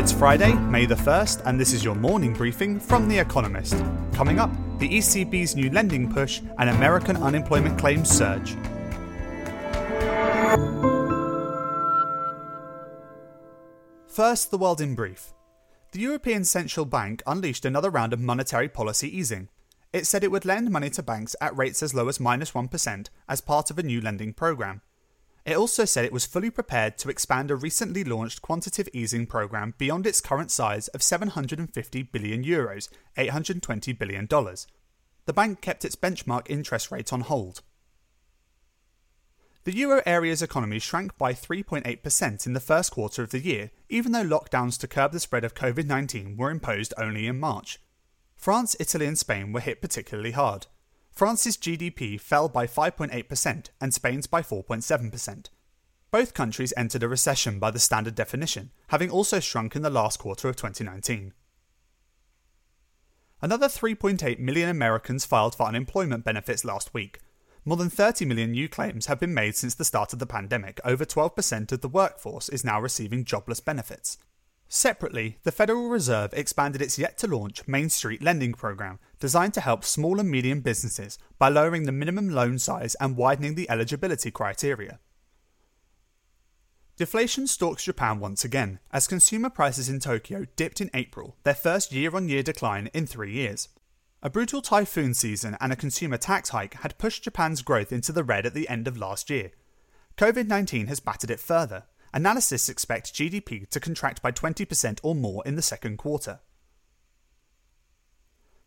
It's Friday, May the 1st, and this is your morning briefing from The Economist. Coming up, the ECB's new lending push and American unemployment claims surge. First, the world in brief. The European Central Bank unleashed another round of monetary policy easing. It said it would lend money to banks at rates as low as minus 1 as part of a new lending programme. It also said it was fully prepared to expand a recently launched quantitative easing program beyond its current size of 750 billion euros, $820 billion. The bank kept its benchmark interest rate on hold. The euro area's economy shrank by 3.8% in the first quarter of the year, even though lockdowns to curb the spread of COVID 19 were imposed only in March. France, Italy, and Spain were hit particularly hard. France's GDP fell by 5.8% and Spain's by 4.7%. Both countries entered a recession by the standard definition, having also shrunk in the last quarter of 2019. Another 3.8 million Americans filed for unemployment benefits last week. More than 30 million new claims have been made since the start of the pandemic. Over 12% of the workforce is now receiving jobless benefits. Separately, the Federal Reserve expanded its yet to launch Main Street lending program, designed to help small and medium businesses by lowering the minimum loan size and widening the eligibility criteria. Deflation stalks Japan once again, as consumer prices in Tokyo dipped in April, their first year on year decline in three years. A brutal typhoon season and a consumer tax hike had pushed Japan's growth into the red at the end of last year. COVID 19 has battered it further, analysts expect GDP to contract by 20% or more in the second quarter.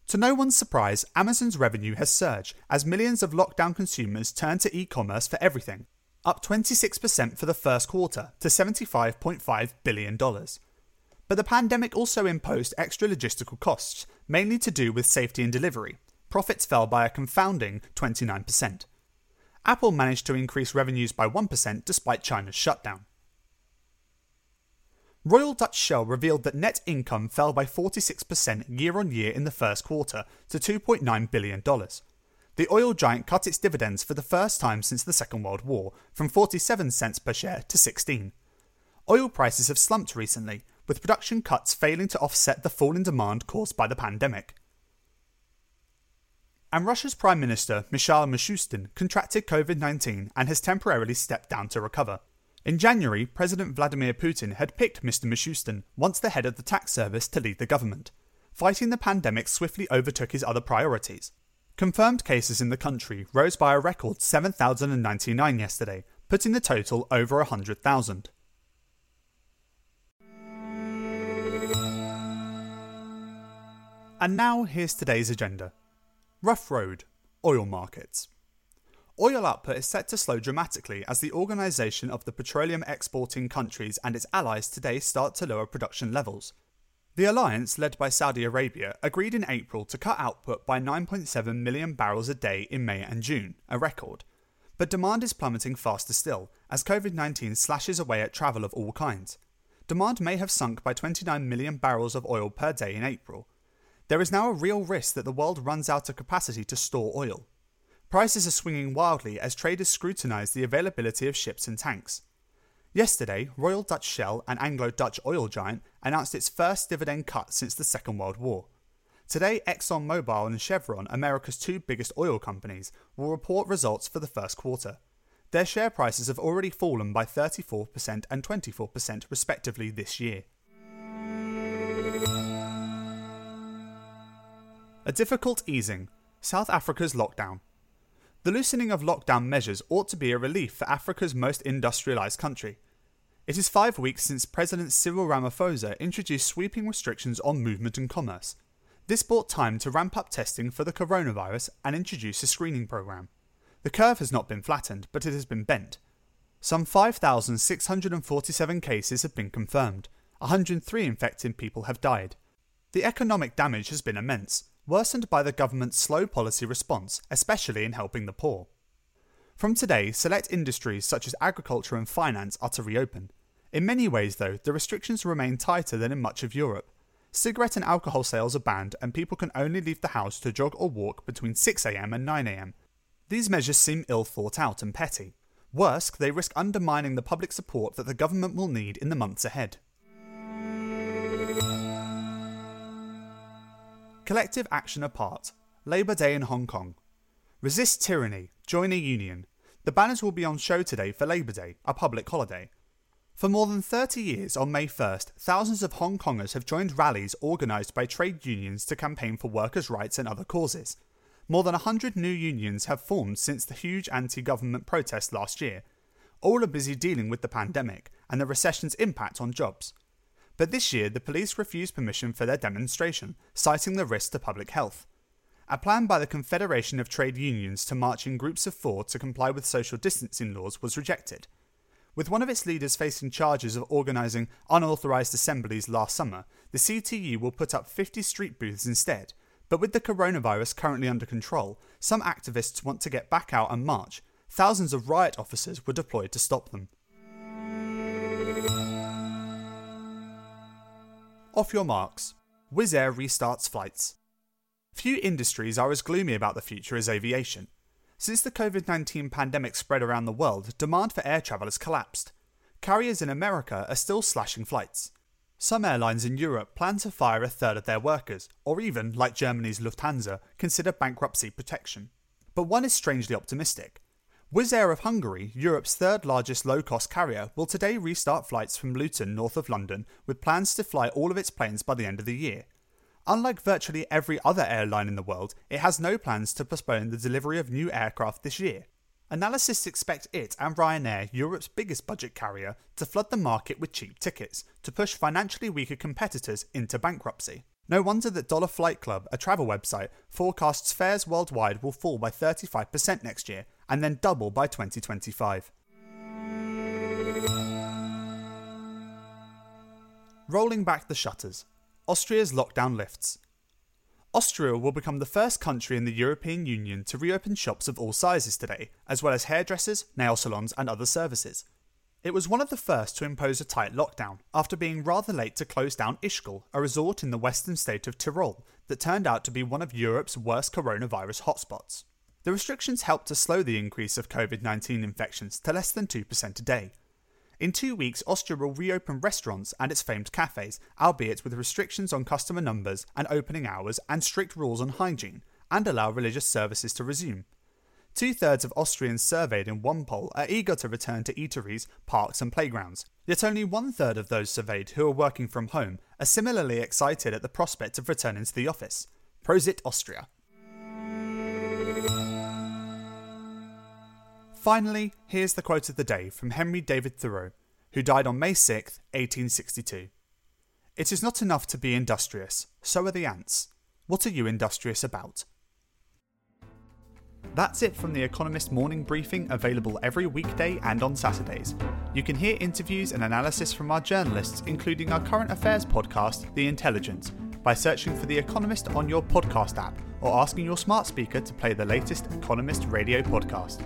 To no one's surprise, Amazon's revenue has surged as millions of lockdown consumers turn to e commerce for everything, up 26% for the first quarter to $75.5 billion. But the pandemic also imposed extra logistical costs, mainly to do with safety and delivery. Profits fell by a confounding 29%. Apple managed to increase revenues by 1% despite China's shutdown. Royal Dutch Shell revealed that net income fell by 46% year on year in the first quarter to $2.9 billion. The oil giant cut its dividends for the first time since the Second World War, from 47 cents per share to 16. Oil prices have slumped recently, with production cuts failing to offset the fall in demand caused by the pandemic. And Russia's Prime Minister, Mikhail Mishustin, contracted COVID 19 and has temporarily stepped down to recover. In January, President Vladimir Putin had picked Mr. Mishustin, once the head of the tax service, to lead the government. Fighting the pandemic swiftly overtook his other priorities. Confirmed cases in the country rose by a record 7,099 yesterday, putting the total over 100,000. And now here's today's agenda. Rough road, oil markets. Oil output is set to slow dramatically as the Organisation of the Petroleum Exporting Countries and its allies today start to lower production levels. The alliance, led by Saudi Arabia, agreed in April to cut output by 9.7 million barrels a day in May and June, a record. But demand is plummeting faster still, as COVID 19 slashes away at travel of all kinds. Demand may have sunk by 29 million barrels of oil per day in April. There is now a real risk that the world runs out of capacity to store oil. Prices are swinging wildly as traders scrutinise the availability of ships and tanks. Yesterday, Royal Dutch Shell, an Anglo Dutch oil giant, announced its first dividend cut since the Second World War. Today, ExxonMobil and Chevron, America's two biggest oil companies, will report results for the first quarter. Their share prices have already fallen by 34% and 24% respectively this year. A difficult easing. South Africa's lockdown. The loosening of lockdown measures ought to be a relief for Africa's most industrialised country. It is five weeks since President Cyril Ramaphosa introduced sweeping restrictions on movement and commerce. This bought time to ramp up testing for the coronavirus and introduce a screening program. The curve has not been flattened, but it has been bent. Some 5,647 cases have been confirmed. 103 infected people have died. The economic damage has been immense worsened by the government's slow policy response, especially in helping the poor. From today, select industries such as agriculture and finance are to reopen. In many ways, though, the restrictions remain tighter than in much of Europe. Cigarette and alcohol sales are banned, and people can only leave the house to jog or walk between 6am and 9am. These measures seem ill thought out and petty. Worse, they risk undermining the public support that the government will need in the months ahead. Collective action apart. Labour Day in Hong Kong. Resist tyranny. Join a union. The banners will be on show today for Labour Day, a public holiday. For more than 30 years, on May 1st, thousands of Hong Kongers have joined rallies organised by trade unions to campaign for workers' rights and other causes. More than 100 new unions have formed since the huge anti government protests last year. All are busy dealing with the pandemic and the recession's impact on jobs. But this year, the police refused permission for their demonstration, citing the risk to public health. A plan by the Confederation of Trade Unions to march in groups of four to comply with social distancing laws was rejected. With one of its leaders facing charges of organising unauthorised assemblies last summer, the CTU will put up 50 street booths instead. But with the coronavirus currently under control, some activists want to get back out and march. Thousands of riot officers were deployed to stop them. Off your marks. Wizz Air restarts flights. Few industries are as gloomy about the future as aviation. Since the COVID 19 pandemic spread around the world, demand for air travel has collapsed. Carriers in America are still slashing flights. Some airlines in Europe plan to fire a third of their workers, or even, like Germany's Lufthansa, consider bankruptcy protection. But one is strangely optimistic. Wizz Air of Hungary, Europe's third largest low cost carrier, will today restart flights from Luton, north of London, with plans to fly all of its planes by the end of the year. Unlike virtually every other airline in the world, it has no plans to postpone the delivery of new aircraft this year. Analysts expect it and Ryanair, Europe's biggest budget carrier, to flood the market with cheap tickets to push financially weaker competitors into bankruptcy. No wonder that Dollar Flight Club, a travel website, forecasts fares worldwide will fall by 35% next year and then double by 2025. Rolling back the shutters. Austria's lockdown lifts. Austria will become the first country in the European Union to reopen shops of all sizes today, as well as hairdressers, nail salons, and other services. It was one of the first to impose a tight lockdown, after being rather late to close down Ischgl, a resort in the western state of Tyrol that turned out to be one of Europe's worst coronavirus hotspots. The restrictions helped to slow the increase of COVID 19 infections to less than 2% a day, in two weeks, Austria will reopen restaurants and its famed cafes, albeit with restrictions on customer numbers and opening hours and strict rules on hygiene, and allow religious services to resume. Two thirds of Austrians surveyed in one poll are eager to return to eateries, parks, and playgrounds, yet only one third of those surveyed who are working from home are similarly excited at the prospect of returning to the office. Prosit Austria. Finally, here's the quote of the day from Henry David Thoreau, who died on May 6, 1862. It is not enough to be industrious, so are the ants. What are you industrious about? That's it from the Economist morning briefing, available every weekday and on Saturdays. You can hear interviews and analysis from our journalists, including our current affairs podcast, The Intelligence, by searching for The Economist on your podcast app or asking your smart speaker to play the latest Economist radio podcast.